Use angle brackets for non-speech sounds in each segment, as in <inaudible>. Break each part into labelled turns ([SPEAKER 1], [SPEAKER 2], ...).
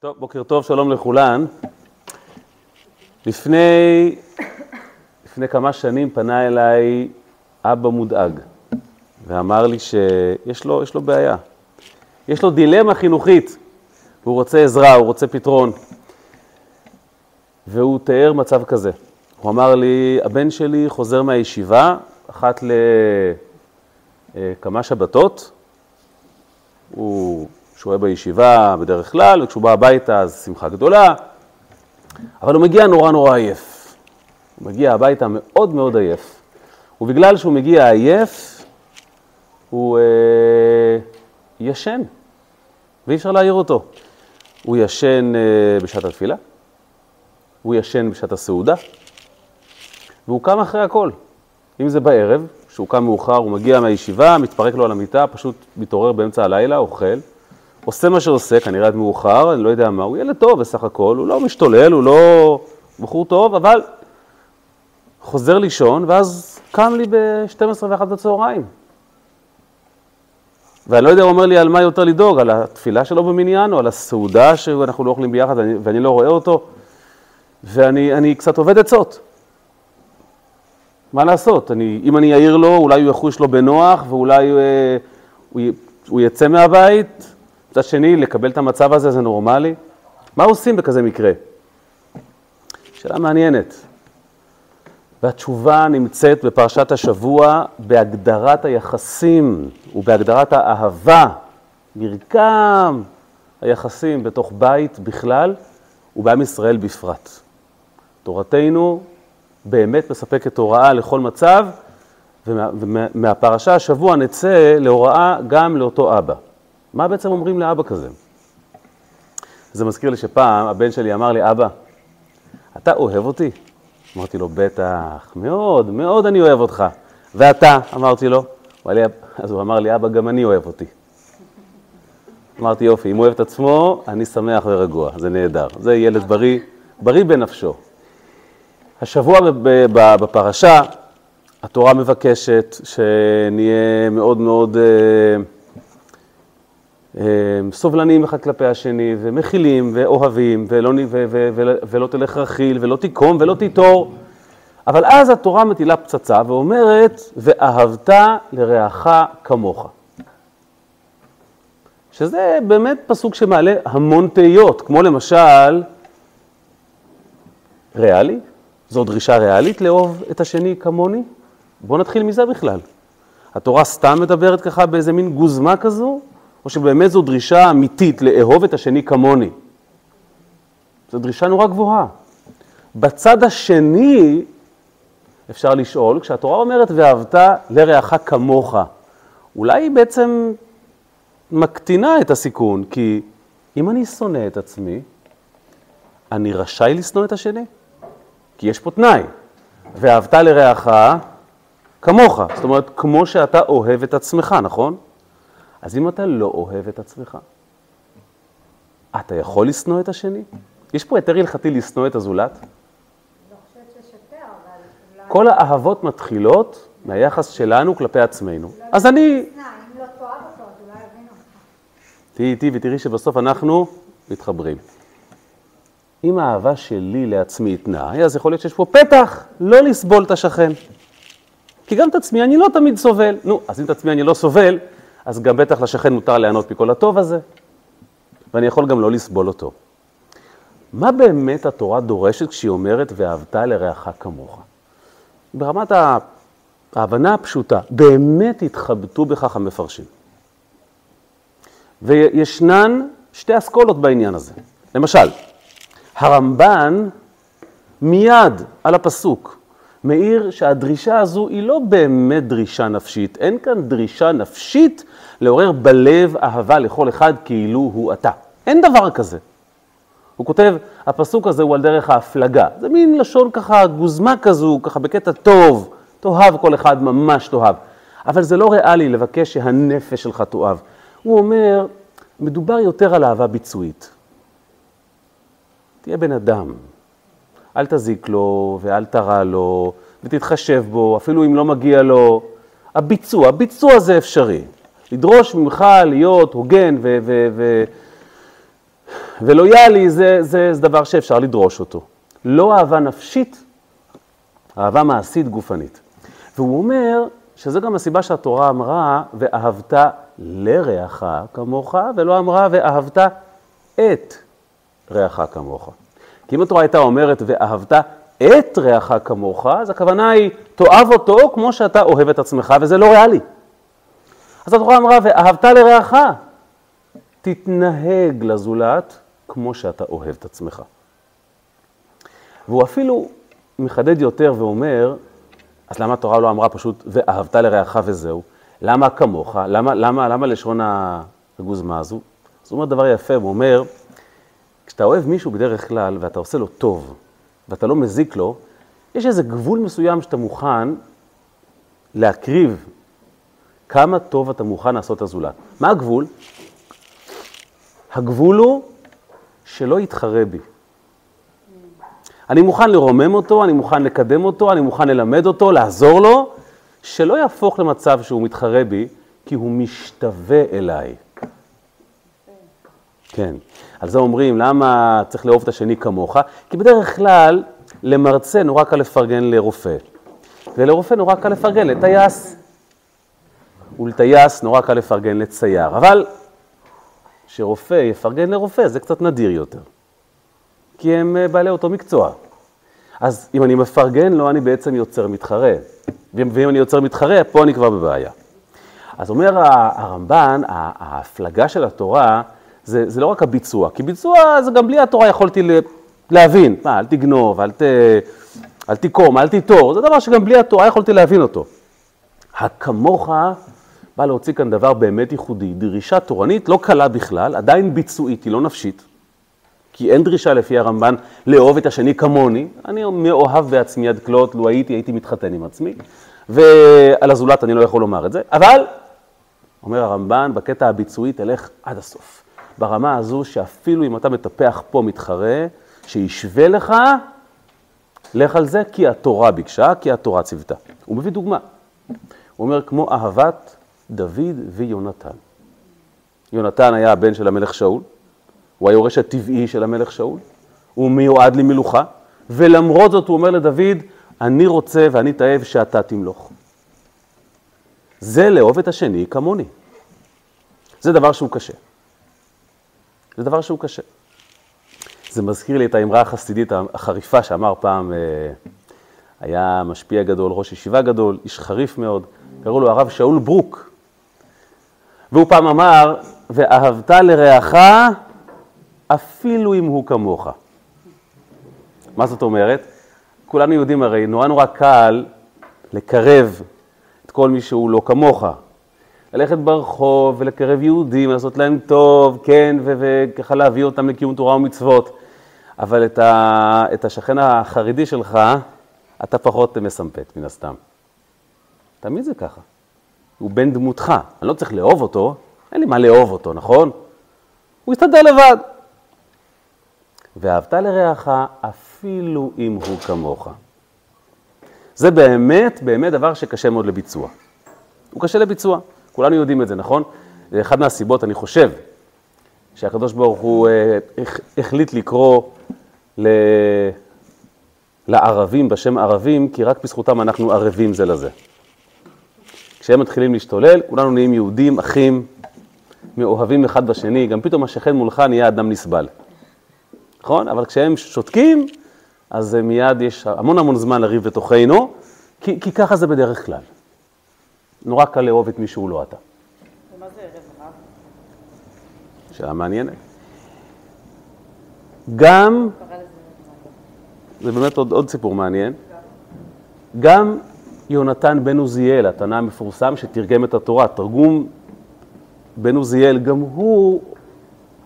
[SPEAKER 1] טוב, בוקר טוב, שלום לכולן. לפני, לפני כמה שנים פנה אליי אבא מודאג ואמר לי שיש לו, לו בעיה. יש לו דילמה חינוכית, הוא רוצה עזרה, הוא רוצה פתרון. והוא תיאר מצב כזה. הוא אמר לי, הבן שלי חוזר מהישיבה אחת לכמה שבתות, הוא שוהה בישיבה בדרך כלל, וכשהוא בא הביתה אז שמחה גדולה, אבל הוא מגיע נורא נורא עייף. הוא מגיע הביתה מאוד מאוד עייף. ובגלל שהוא מגיע עייף, הוא אה, ישן, ואי אפשר להעיר אותו. הוא ישן אה, בשעת התפילה, הוא ישן בשעת הסעודה, והוא קם אחרי הכל. אם זה בערב, כשהוא קם מאוחר, הוא מגיע מהישיבה, מתפרק לו על המיטה, פשוט מתעורר באמצע הלילה, אוכל, עושה מה שעושה, כנראה עד מאוחר, אני לא יודע מה, הוא ילד טוב בסך הכל, הוא לא משתולל, הוא לא בחור טוב, אבל חוזר לישון, ואז קם לי ב-12 ו-1 בצהריים. ואני לא יודע, הוא אומר לי על מה יותר לדאוג, על התפילה שלו במניין, או על הסעודה שאנחנו לא אוכלים ביחד ואני, ואני לא רואה אותו, ואני קצת עובד עצות. מה לעשות? אני, אם אני אעיר לו, אולי הוא יחוש לו בנוח, ואולי אה, הוא, הוא יצא מהבית, מצד שני, לקבל את המצב הזה זה נורמלי? מה עושים בכזה מקרה? שאלה מעניינת. והתשובה נמצאת בפרשת השבוע בהגדרת היחסים ובהגדרת האהבה, מרקם היחסים בתוך בית בכלל ובעם ישראל בפרט. תורתנו באמת מספקת הוראה לכל מצב, ומהפרשה השבוע נצא להוראה גם לאותו אבא. מה בעצם אומרים לאבא כזה? זה מזכיר לי שפעם הבן שלי אמר לי, אבא, אתה אוהב אותי? אמרתי לו, בטח, מאוד, מאוד אני אוהב אותך. ואתה? אמרתי לו. אז הוא אמר לי, אבא, גם אני אוהב אותי. אמרתי, יופי, אם הוא אוהב את עצמו, אני שמח ורגוע, זה נהדר. זה ילד בריא, בריא בנפשו. השבוע בפרשה, התורה מבקשת שנהיה מאוד מאוד... אמ, סובלניים אחד כלפי השני, ומכילים, ואוהבים, ולא, ו, ו, ו, ולא תלך רכיל, ולא תיקום, ולא תיטור. אבל אז התורה מטילה פצצה ואומרת, ואהבת לרעך כמוך. שזה באמת פסוק שמעלה המון תהיות, כמו למשל, ריאלי? זו דרישה ריאלית לאהוב את השני כמוני? בואו נתחיל מזה בכלל. התורה סתם מדברת ככה באיזה מין גוזמה כזו? או שבאמת זו דרישה אמיתית לאהוב את השני כמוני. זו דרישה נורא גבוהה. בצד השני אפשר לשאול, כשהתורה אומרת ואהבת לרעך כמוך, אולי היא בעצם מקטינה את הסיכון, כי אם אני שונא את עצמי, אני רשאי לשנוא את השני? כי יש פה תנאי, ואהבת לרעך כמוך, זאת אומרת, כמו שאתה אוהב את עצמך, נכון? אז אם אתה לא אוהב את עצמך, אתה יכול לשנוא את השני? יש פה היתר הלכתי לשנוא את הזולת? כל האהבות מתחילות מהיחס שלנו כלפי עצמנו. אז אני... תהיי איתי ותראי שבסוף אנחנו מתחברים. אם האהבה שלי לעצמי היא תנאי, אז יכול להיות שיש פה פתח לא לסבול את השכן. כי גם את עצמי אני לא תמיד סובל. נו, אז אם את עצמי אני לא סובל, אז גם בטח לשכן מותר ליהנות מכל הטוב הזה, ואני יכול גם לא לסבול אותו. מה באמת התורה דורשת כשהיא אומרת ואהבת לרעך כמוך? ברמת ההבנה הפשוטה, באמת התחבטו בכך המפרשים. וישנן שתי אסכולות בעניין הזה. למשל, הרמב"ן מיד על הפסוק מעיר שהדרישה הזו היא לא באמת דרישה נפשית, אין כאן דרישה נפשית לעורר בלב אהבה לכל אחד כאילו הוא אתה. אין דבר כזה. הוא כותב, הפסוק הזה הוא על דרך ההפלגה. זה מין לשון ככה, גוזמה כזו, ככה בקטע טוב, תאהב כל אחד, ממש תאהב. אבל זה לא ריאלי לבקש שהנפש שלך תאהב. הוא אומר, מדובר יותר על אהבה ביצועית. תהיה בן אדם, אל תזיק לו ואל תרע לו, ותתחשב בו, אפילו אם לא מגיע לו. הביצוע, הביצוע זה אפשרי. לדרוש ממך להיות הוגן ו- ו- ו- ולויאלי זה, זה, זה דבר שאפשר לדרוש אותו. לא אהבה נפשית, אהבה מעשית גופנית. והוא אומר שזה גם הסיבה שהתורה אמרה, ואהבת לרעך כמוך, ולא אמרה, ואהבת את רעך כמוך. כי אם התורה הייתה אומרת, ואהבת את רעך כמוך, אז הכוונה היא, תאהב אותו כמו שאתה אוהב את עצמך, וזה לא ריאלי. אז התורה אמרה, ואהבת לרעך, תתנהג לזולת כמו שאתה אוהב את עצמך. והוא אפילו מחדד יותר ואומר, אז למה התורה לא אמרה פשוט, ואהבת לרעך וזהו? למה כמוך? למה, למה, למה לשון הגוזמה הזו? אז הוא אומר דבר יפה, הוא אומר, כשאתה אוהב מישהו בדרך כלל ואתה עושה לו טוב, ואתה לא מזיק לו, יש איזה גבול מסוים שאתה מוכן להקריב כמה טוב אתה מוכן לעשות לזולת. מה הגבול? הגבול הוא שלא יתחרה בי. אני מוכן לרומם אותו, אני מוכן לקדם אותו, אני מוכן ללמד אותו, לעזור לו, שלא יהפוך למצב שהוא מתחרה בי, כי הוא משתווה אליי. כן. על זה אומרים, למה צריך לאהוב את השני כמוך? כי בדרך כלל, למרצה נורא קל לפרגן לרופא, ולרופא נורא קל לפרגן לטייס, ולטייס נורא קל לפרגן לצייר. אבל שרופא יפרגן לרופא זה קצת נדיר יותר, כי הם אה, בעלי אותו מקצוע. אז אם אני מפרגן לו, אני בעצם יוצר מתחרה. ואם אני יוצר מתחרה, פה אני כבר בבעיה. אז אומר הרמב"ן, ההפלגה של התורה זה, זה לא רק הביצוע, כי ביצוע זה גם בלי התורה יכולתי להבין. מה, אל תגנוב, אל, ת, אל תקום, אל תיטור, זה דבר שגם בלי התורה יכולתי להבין אותו. הכמוך בא להוציא כאן דבר באמת ייחודי, דרישה תורנית לא קלה בכלל, עדיין ביצועית, היא לא נפשית, כי אין דרישה לפי הרמב"ן לאהוב את השני כמוני, אני מאוהב בעצמי עד כלות, לו הייתי, הייתי מתחתן עם עצמי, ועל הזולת אני לא יכול לומר את זה, אבל, אומר הרמב"ן, בקטע הביצועי תלך עד הסוף. ברמה הזו שאפילו אם אתה מטפח פה מתחרה, שישווה לך, לך על זה כי התורה ביקשה, כי התורה ציוותה. הוא מביא דוגמה. הוא אומר, כמו אהבת דוד ויונתן. יונתן היה הבן של המלך שאול, הוא היורש הטבעי של המלך שאול, הוא מיועד למלוכה, ולמרות זאת הוא אומר לדוד, אני רוצה ואני תאב שאתה תמלוך. זה לאהוב את השני כמוני. זה דבר שהוא קשה. זה דבר שהוא קשה. זה מזכיר לי את האמרה החסידית החריפה שאמר פעם, אה, היה משפיע גדול, ראש ישיבה גדול, איש חריף מאוד, קראו לו הרב שאול ברוק. והוא פעם אמר, ואהבת לרעך אפילו אם הוא כמוך. מה זאת אומרת? כולנו יודעים הרי, נורא נורא קל לקרב את כל מי שהוא לא כמוך. ללכת ברחוב ולקרב יהודים, לעשות להם טוב, כן, וככה להביא אותם לקיום תורה ומצוות. אבל את, ה, את השכן החרדי שלך, אתה פחות מסמפת, מן הסתם. תמיד זה ככה. הוא בן דמותך, אני לא צריך לאהוב אותו, אין לי מה לאהוב אותו, נכון? הוא יסתדר לבד. ואהבת לרעך אפילו אם הוא כמוך. זה באמת, באמת דבר שקשה מאוד לביצוע. הוא קשה לביצוע. כולנו יודעים את זה, נכון? זה אחד מהסיבות, אני חושב, שהקדוש ברוך הוא אה, החליט לקרוא ל... לערבים בשם ערבים, כי רק בזכותם אנחנו ערבים זה לזה. כשהם מתחילים להשתולל, כולנו נהיים יהודים, אחים, מאוהבים אחד בשני, גם פתאום השכן מולך נהיה אדם נסבל. נכון? אבל כשהם שותקים, אז מיד יש המון המון זמן לריב בתוכנו, כי, כי ככה זה בדרך כלל. נורא קל לאהוב את מי שהוא לא אתה.
[SPEAKER 2] ומה זה ערב רב?
[SPEAKER 1] שאלה מעניינת. גם, זה באמת עוד, עוד סיפור מעניין, גם יונתן בן עוזיאל, התנא המפורסם שתרגם את התורה, תרגום בן עוזיאל, גם הוא,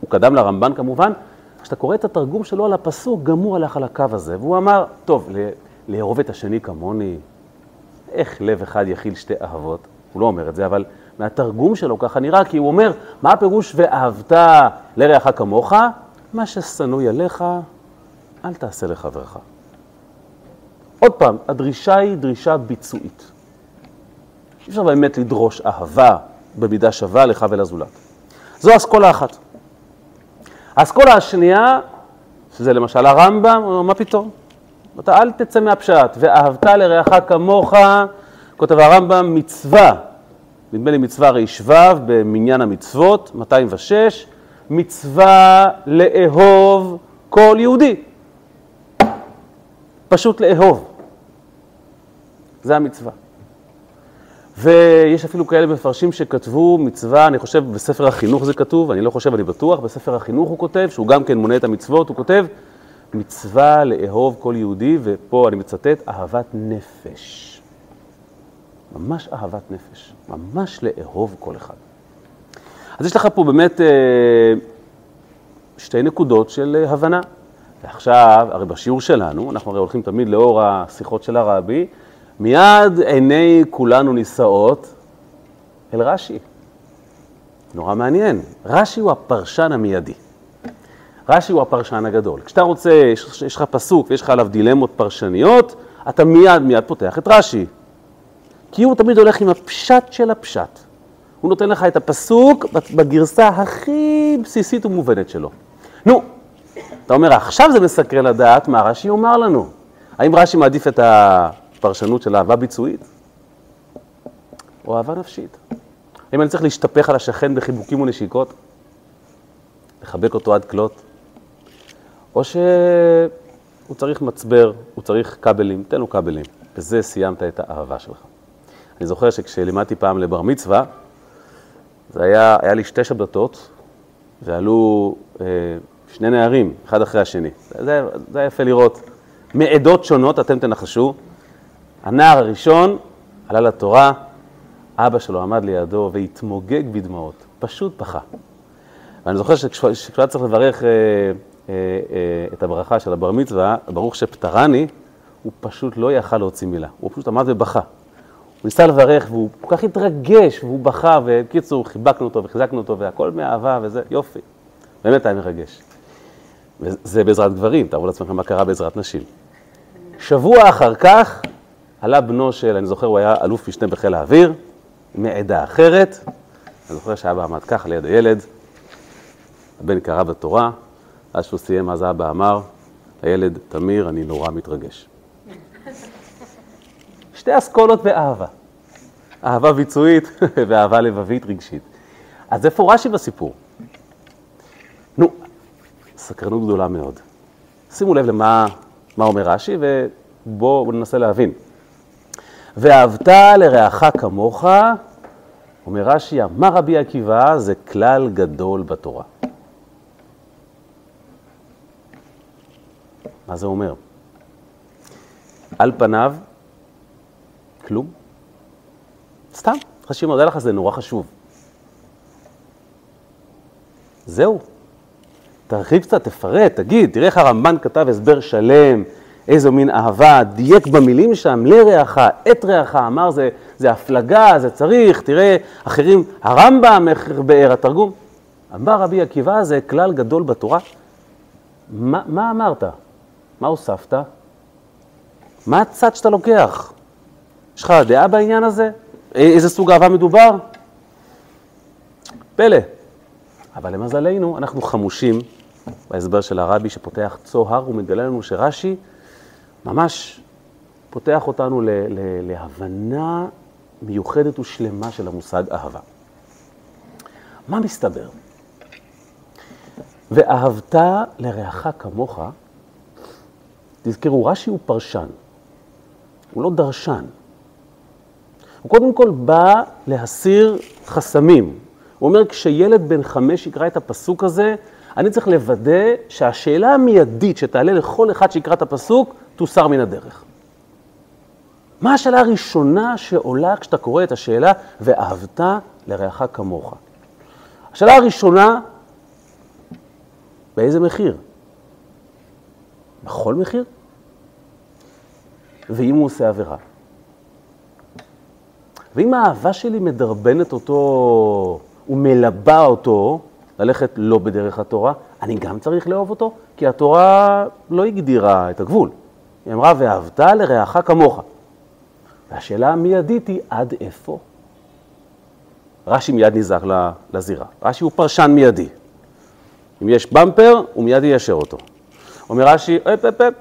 [SPEAKER 1] הוא קדם לרמב"ן כמובן, כשאתה קורא את התרגום שלו על הפסוק, גם הוא הלך על הקו הזה, והוא אמר, טוב, לאהוב את השני כמוני, איך לב אחד יכיל שתי אהבות? הוא לא אומר את זה, אבל מהתרגום שלו ככה נראה, כי הוא אומר, מה הפירוש ואהבת לרעך כמוך? מה ששנואי עליך, אל תעשה לחברך. עוד פעם, הדרישה היא דרישה ביצועית. אי אפשר באמת לדרוש אהבה במידה שווה לך ולזולת. זו אסכולה אחת. האסכולה השנייה, שזה למשל הרמב"ם, מה פתאום? אתה אל תצא מהפשט, ואהבת לרעך כמוך, כותב הרמב"ם, מצווה, נדמה לי מצווה ר"ו במניין המצוות, 206, מצווה לאהוב כל יהודי. פשוט לאהוב. זה המצווה. ויש אפילו כאלה מפרשים שכתבו מצווה, אני חושב בספר החינוך זה כתוב, אני לא חושב, אני בטוח, בספר החינוך הוא כותב, שהוא גם כן מונה את המצוות, הוא כותב מצווה לאהוב כל יהודי, ופה אני מצטט, אהבת נפש. ממש אהבת נפש, ממש לאהוב כל אחד. אז יש לך פה באמת אה, שתי נקודות של אה, הבנה. ועכשיו, הרי בשיעור שלנו, אנחנו הרי הולכים תמיד לאור השיחות של הרבי, מיד עיני כולנו נישאות אל רש"י. נורא מעניין. רש"י הוא הפרשן המיידי. רש"י הוא הפרשן הגדול. כשאתה רוצה, יש, לך פסוק ויש לך עליו דילמות פרשניות, אתה מיד מיד פותח את רש"י. כי הוא תמיד הולך עם הפשט של הפשט. הוא נותן לך את הפסוק בגרסה הכי בסיסית ומובנת שלו. נו, אתה אומר, עכשיו זה מסקרן לדעת מה רש"י אומר לנו. האם רש"י מעדיף את הפרשנות של אהבה ביצועית? או אהבה נפשית? האם אני צריך להשתפך על השכן בחיבוקים ונשיקות? לחבק אותו עד כלות? או שהוא צריך מצבר, הוא צריך כבלים, תן לו כבלים. בזה סיימת את האהבה שלך. אני זוכר שכשלימדתי פעם לבר מצווה, זה היה, היה לי שתי שבתות, ועלו אה, שני נערים, אחד אחרי השני. זה, זה היה יפה לראות. מעדות שונות, אתם תנחשו. הנער הראשון עלה לתורה, אבא שלו עמד לידו והתמוגג בדמעות, פשוט בכה. ואני זוכר שכשהוא צריך לברך אה, את הברכה של הבר מצווה, ברוך שפטרני, הוא פשוט לא יכל להוציא מילה, הוא פשוט עמד ובכה. הוא ניסה לברך והוא כל כך התרגש והוא בכה, ובקיצור חיבקנו אותו וחיזקנו אותו והכל מאהבה וזה, יופי. באמת היה מרגש. וזה בעזרת גברים, תארו לעצמכם מה קרה בעזרת נשים. שבוע אחר כך עלה בנו של, אני זוכר, הוא היה אלוף משנה בחיל האוויר, מעדה אחרת. אני זוכר שאבא עמד ככה ליד הילד, הבן קרא בתורה, עד שהוא סיים, אז אבא אמר, הילד, תמיר, אני נורא מתרגש. שתי אסכולות באהבה. אהבה ביצועית <laughs> ואהבה לבבית רגשית. אז איפה רש"י בסיפור? נו, סקרנות גדולה מאוד. שימו לב למה מה אומר רש"י, ובואו ננסה להבין. ואהבת לרעך כמוך, אומר רש"י, אמר רבי עקיבא, זה כלל גדול בתורה. מה זה אומר? על פניו, כלום. סתם, חשוב, מודה לך, זה נורא חשוב. זהו. תרחיב קצת, תפרט, תגיד, תראה איך הרמב"ן כתב הסבר שלם, איזו מין אהבה, דייק במילים שם, לרעך, את רעך, אמר זה, זה הפלגה, זה צריך, תראה, אחרים, הרמב"ם, איך באר התרגום. אמר רבי עקיבא, זה כלל גדול בתורה. מה, מה אמרת? מה הוספת? מה הצד שאתה לוקח? יש לך דעה בעניין הזה? איזה סוג אהבה מדובר? פלא. אבל למזלנו, אנחנו חמושים בהסבר של הרבי שפותח צוהר ומגלה לנו שרש"י ממש פותח אותנו ל- ל- להבנה מיוחדת ושלמה של המושג אהבה. מה מסתבר? ואהבת לרעך כמוך, תזכרו, רש"י הוא פרשן, הוא לא דרשן. הוא קודם כל בא להסיר חסמים. הוא אומר, כשילד בן חמש יקרא את הפסוק הזה, אני צריך לוודא שהשאלה המיידית שתעלה לכל אחד שיקרא את הפסוק, תוסר מן הדרך. מה השאלה הראשונה שעולה כשאתה קורא את השאלה, ואהבת לרעך כמוך? השאלה הראשונה, באיזה מחיר? בכל מחיר? ואם הוא עושה עבירה? ואם האהבה שלי מדרבנת אותו ומלבה אותו ללכת לא בדרך התורה, אני גם צריך לאהוב אותו, כי התורה לא הגדירה את הגבול. היא אמרה, ואהבת לרעך כמוך. והשאלה המיידית היא, עד איפה? רש"י מיד נזהר לזירה. רש"י הוא פרשן מיידי. אם יש במפר, הוא מיד יישר אותו. אומר רש"י, אפ אפ אפ,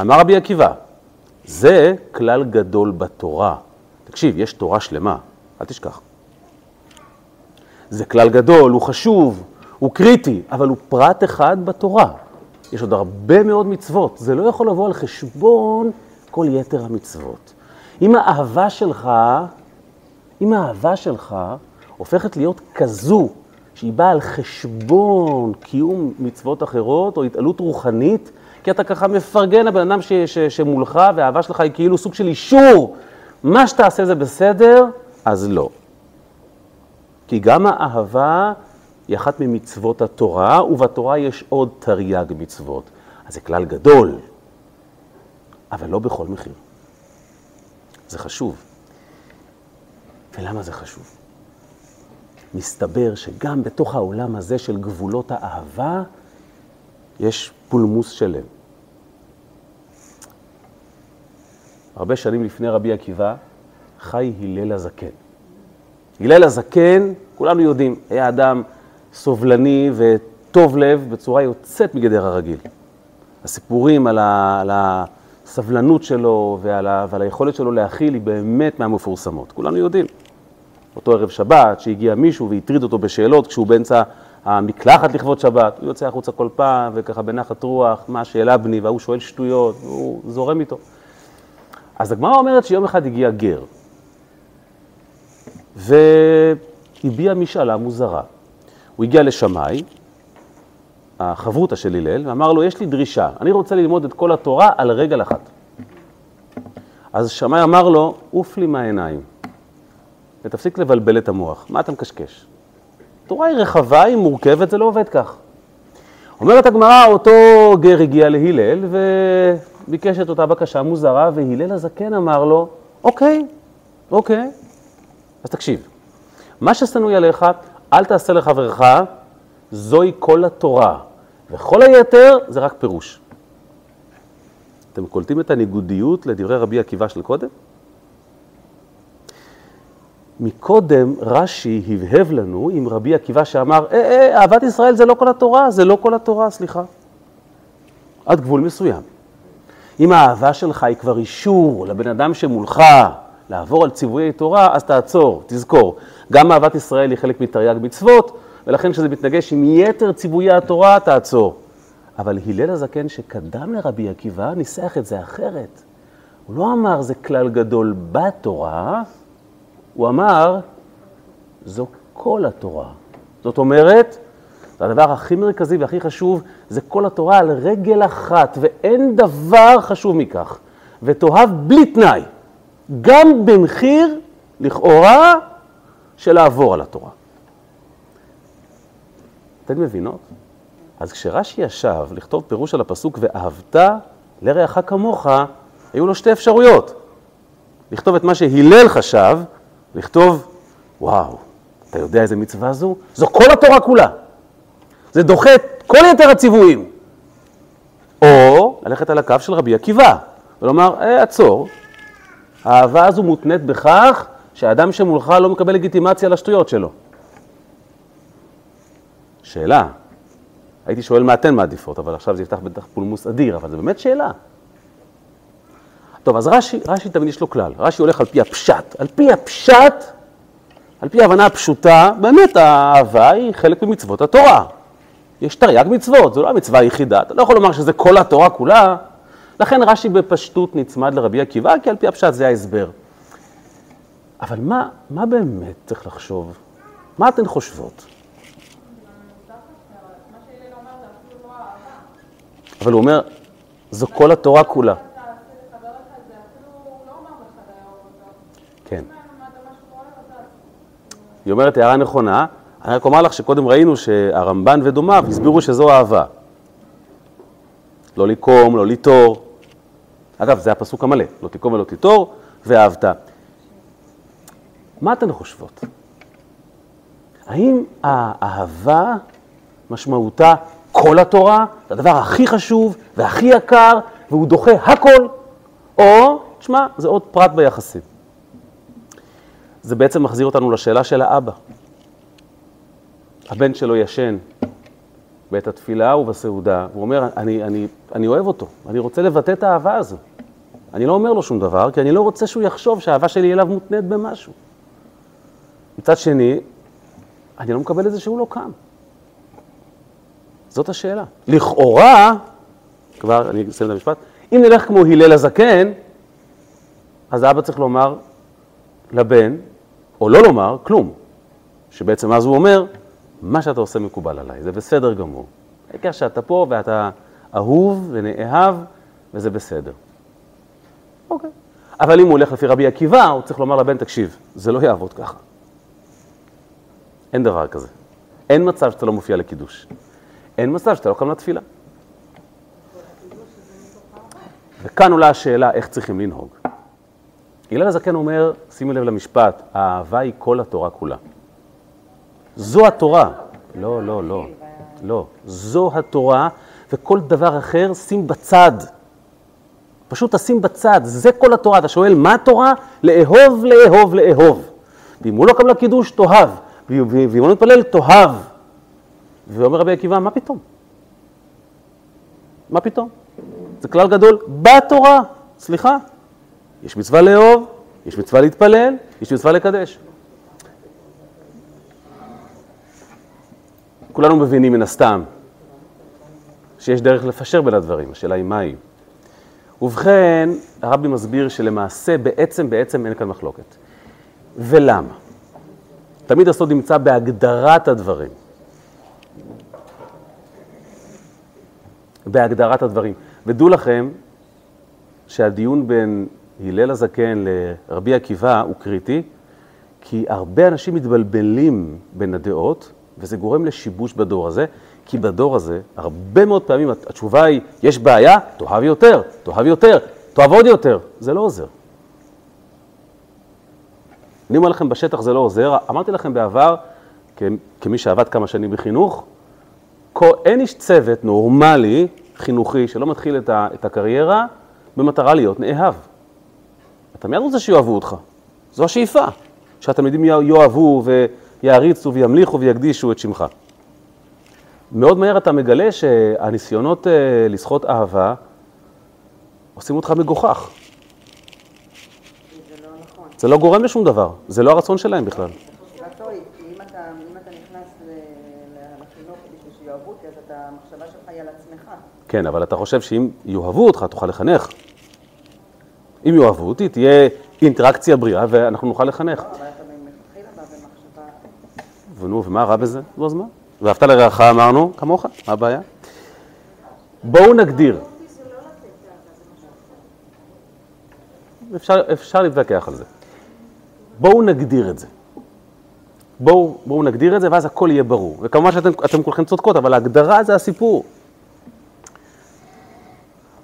[SPEAKER 1] אמר רבי עקיבא, זה כלל גדול בתורה. תקשיב, יש תורה שלמה, אל תשכח. זה כלל גדול, הוא חשוב, הוא קריטי, אבל הוא פרט אחד בתורה. יש עוד הרבה מאוד מצוות, זה לא יכול לבוא על חשבון כל יתר המצוות. אם האהבה שלך, אם האהבה שלך הופכת להיות כזו שהיא באה על חשבון קיום מצוות אחרות או התעלות רוחנית, כי אתה ככה מפרגן לבן אדם ש, ש, שמולך והאהבה שלך היא כאילו סוג של אישור, מה שתעשה זה בסדר, אז לא. כי גם האהבה היא אחת ממצוות התורה, ובתורה יש עוד תרי"ג מצוות. אז זה כלל גדול, אבל לא בכל מחיר. זה חשוב. ולמה זה חשוב? מסתבר שגם בתוך העולם הזה של גבולות האהבה, יש פולמוס שלם. הרבה שנים לפני רבי עקיבא, חי הלל הזקן. הלל הזקן, כולנו יודעים, היה אדם סובלני וטוב לב בצורה יוצאת מגדר הרגיל. הסיפורים על, ה, על הסבלנות שלו ועל, ה, ועל היכולת שלו להכיל היא באמת מהמפורסמות. כולנו יודעים. אותו ערב שבת, שהגיע מישהו והטריד אותו בשאלות כשהוא באמצע המקלחת לכבוד שבת, הוא יוצא החוצה כל פעם וככה בנחת רוח, מה השאלה בני, והוא שואל שטויות, והוא זורם איתו. אז הגמרא אומרת שיום אחד הגיע גר, והביע משאלה מוזרה. הוא הגיע לשמאי, החברותא של הלל, ואמר לו, יש לי דרישה, אני רוצה ללמוד את כל התורה על רגל אחת. אז שמאי אמר לו, עוף לי מהעיניים, ותפסיק לבלבל את המוח, מה אתה מקשקש? התורה היא רחבה, היא מורכבת, זה לא עובד כך. אומרת הגמרא, אותו גר הגיע להלל וביקש את אותה בקשה מוזרה, והלל הזקן אמר לו, אוקיי, אוקיי, אז תקשיב, מה ששנואי עליך, אל תעשה לחברך, זוהי כל התורה, וכל היתר זה רק פירוש. אתם קולטים את הניגודיות לדברי רבי עקיבא של קודם? מקודם רש"י הבהב לנו עם רבי עקיבא שאמר, אה, אה, אהבת ישראל זה לא כל התורה, זה לא כל התורה, סליחה. עד גבול מסוים. אם האהבה שלך היא כבר אישור לבן אדם שמולך לעבור על ציוויי תורה, אז תעצור, תזכור. גם אהבת ישראל היא חלק מתרי"ג מצוות, ולכן כשזה מתנגש עם יתר ציוויי התורה, תעצור. אבל הלל הזקן שקדם לרבי עקיבא ניסח את זה אחרת. הוא לא אמר זה כלל גדול בתורה, הוא אמר, זו כל התורה. זאת אומרת, הדבר הכי מרכזי והכי חשוב, זה כל התורה על רגל אחת, ואין דבר חשוב מכך. ותאהב בלי תנאי, גם במחיר, לכאורה, של לעבור על התורה. אתן מבינות? אז כשרש"י ישב לכתוב פירוש על הפסוק ואהבת לרעך כמוך, היו לו שתי אפשרויות. לכתוב את מה שהלל חשב, לכתוב, וואו, אתה יודע איזה מצווה זו? זו כל התורה כולה. זה דוחה את כל יתר הציוויים. או ללכת על הקו של רבי עקיבא, ולומר, אה, עצור, האהבה הזו מותנית בכך שהאדם שמולך לא מקבל לגיטימציה לשטויות שלו. שאלה, הייתי שואל מה אתן מעדיפות, אבל עכשיו זה יפתח בטח פולמוס אדיר, אבל זו באמת שאלה. טוב, אז רש"י, רש"י תמיד יש לו כלל, רש"י הולך על פי הפשט. על פי הפשט, על פי ההבנה הפשוטה, באמת האהבה היא חלק ממצוות התורה. יש תרי"ג מצוות, זו לא המצווה היחידה, אתה לא יכול לומר שזה כל התורה כולה. לכן רש"י בפשטות נצמד לרבי עקיבא, כי על פי הפשט זה ההסבר. אבל מה, מה באמת צריך לחשוב? מה אתן חושבות? אבל הוא אומר, זו כל התורה כולה. כן. היא אומרת הערה נכונה, אני רק אומר לך שקודם ראינו שהרמב"ן ודומיו הסבירו שזו אהבה. לא לקום, לא ליטור. אגב, זה הפסוק המלא, לא תקום ולא תיטור, ואהבת. מה אתן חושבות? האם האהבה משמעותה כל התורה, זה הדבר הכי חשוב והכי יקר, והוא דוחה הכל, או, תשמע, זה עוד פרט ביחסים. זה בעצם מחזיר אותנו לשאלה של האבא. הבן שלו ישן, בעת התפילה ובסעודה, הוא אומר, אני, אני, אני אוהב אותו, אני רוצה לבטא את האהבה הזו. אני לא אומר לו שום דבר, כי אני לא רוצה שהוא יחשוב שהאהבה שלי אליו מותנית במשהו. מצד שני, אני לא מקבל את זה שהוא לא קם. זאת השאלה. לכאורה, כבר, אני אסיים את המשפט, אם נלך כמו הלל הזקן, אז האבא צריך לומר לבן, או לא לומר, כלום. שבעצם אז הוא אומר, מה שאתה עושה מקובל עליי, זה בסדר גמור. העיקר שאתה פה ואתה אהוב ונאהב, וזה בסדר. אוקיי. אבל אם הוא הולך לפי רבי עקיבא, הוא צריך לומר לבן, תקשיב, זה לא יעבוד ככה. אין דבר כזה. אין מצב שאתה לא מופיע לקידוש. אין מצב שאתה לא קם לתפילה. וכאן עולה השאלה איך צריכים לנהוג. הלל הזקן אומר, שימו לב למשפט, האהבה היא כל התורה כולה. זו התורה. לא, לא, לא. לא. זו התורה, וכל דבר אחר שים בצד. פשוט תשים בצד, זה כל התורה. אתה שואל, מה התורה? לאהוב, לאהוב, לאהוב. ואם הוא לא קם לקידוש, תאהב. ואם הוא לא מתפלל, תאהב. ואומר רבי עקיבא, מה פתאום? מה פתאום? זה כלל גדול בתורה, סליחה. יש מצווה לאהוב, יש מצווה להתפלל, יש מצווה לקדש. כולנו מבינים מן הסתם שיש דרך לפשר בין הדברים, השאלה היא מהי. ובכן, הרבי מסביר שלמעשה בעצם בעצם אין כאן מחלוקת. ולמה? תמיד הסוד נמצא בהגדרת הדברים. בהגדרת הדברים. ודעו לכם שהדיון בין הלל הזקן לרבי עקיבא הוא קריטי, כי הרבה אנשים מתבלבלים בין הדעות, וזה גורם לשיבוש בדור הזה, כי בדור הזה, הרבה מאוד פעמים התשובה היא, יש בעיה, תאהב יותר, תאהב יותר, תאהב עוד יותר. זה לא עוזר. אני אומר לכם, בשטח זה לא עוזר. אמרתי לכם בעבר, כמי שעבד כמה שנים בחינוך, אין איש צוות נורמלי, חינוכי, שלא מתחיל את, הקריירה במטרה להיות נאהב. אתה מיד רוצה שיאהבו אותך. זו השאיפה, שהתלמידים יאהבו ויעריצו וימליכו ויקדישו את שמך. מאוד מהר אתה מגלה שהניסיונות אה, לסחוט אהבה עושים אותך מגוחך.
[SPEAKER 2] זה לא נכון.
[SPEAKER 1] זה לא גורם לשום דבר, זה לא הרצון שלהם בכלל. כן, אבל אתה חושב שאם יאהבו אותך, תוכל לחנך. אם יאהבו אותי, תהיה אינטראקציה בריאה ואנחנו נוכל לחנך.
[SPEAKER 2] לא.
[SPEAKER 1] ונו, ומה רע בזה? נו, אז מה? ואהבת לרעך אמרנו, כמוך, מה הבעיה? בואו נגדיר. אפשר, אפשר להתווכח על זה. בואו נגדיר את זה. בואו, בואו נגדיר את זה ואז הכל יהיה ברור. וכמובן שאתם אתם כולכם צודקות, אבל ההגדרה זה הסיפור.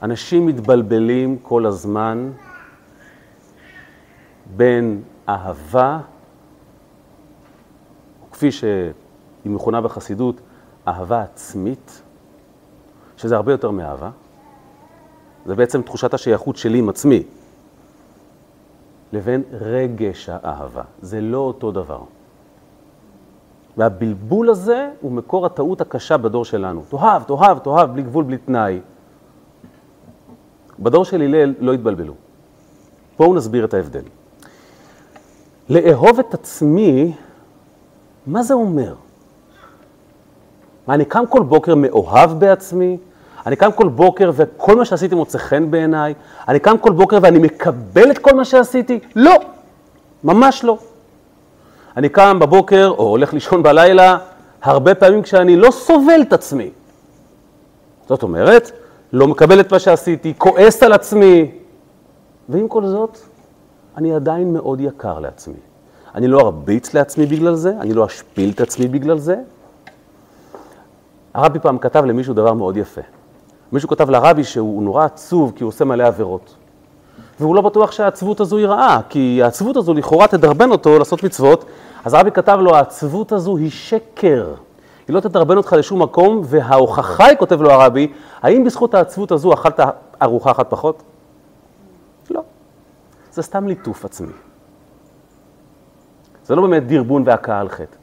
[SPEAKER 1] אנשים מתבלבלים כל הזמן בין אהבה, כפי שהיא מכונה בחסידות, אהבה עצמית, שזה הרבה יותר מאהבה. זה בעצם תחושת השייכות שלי עם עצמי, לבין רגש האהבה. זה לא אותו דבר. והבלבול הזה הוא מקור הטעות הקשה בדור שלנו. תאהב, תאהב, תאהב, בלי גבול, בלי תנאי. בדור של הלל לא התבלבלו. בואו נסביר את ההבדל. לאהוב את עצמי, מה זה אומר? אני קם כל בוקר מאוהב בעצמי? אני קם כל בוקר וכל מה שעשיתי מוצא חן בעיניי? אני קם כל בוקר ואני מקבל את כל מה שעשיתי? לא, ממש לא. אני קם בבוקר או הולך לישון בלילה, הרבה פעמים כשאני לא סובל את עצמי. זאת אומרת, לא מקבל את מה שעשיתי, כועס על עצמי. ועם כל זאת, אני עדיין מאוד יקר לעצמי. אני לא ארביץ לעצמי בגלל זה, אני לא אשפיל את עצמי בגלל זה. הרבי פעם כתב למישהו דבר מאוד יפה. מישהו כתב לרבי שהוא נורא עצוב כי הוא עושה מלא עבירות. והוא לא בטוח שהעצבות הזו היא רעה, כי העצבות הזו לכאורה תדרבן אותו לעשות מצוות, אז הרבי כתב לו, העצבות הזו היא שקר. היא לא תדרבן אותך לשום מקום, וההוכחה היא, כותב לו הרבי, האם בזכות העצבות הזו אכלת ארוחה אחת פחות? לא. זה סתם ליטוף עצמי. זה לא באמת דרבון והכאה על חטא.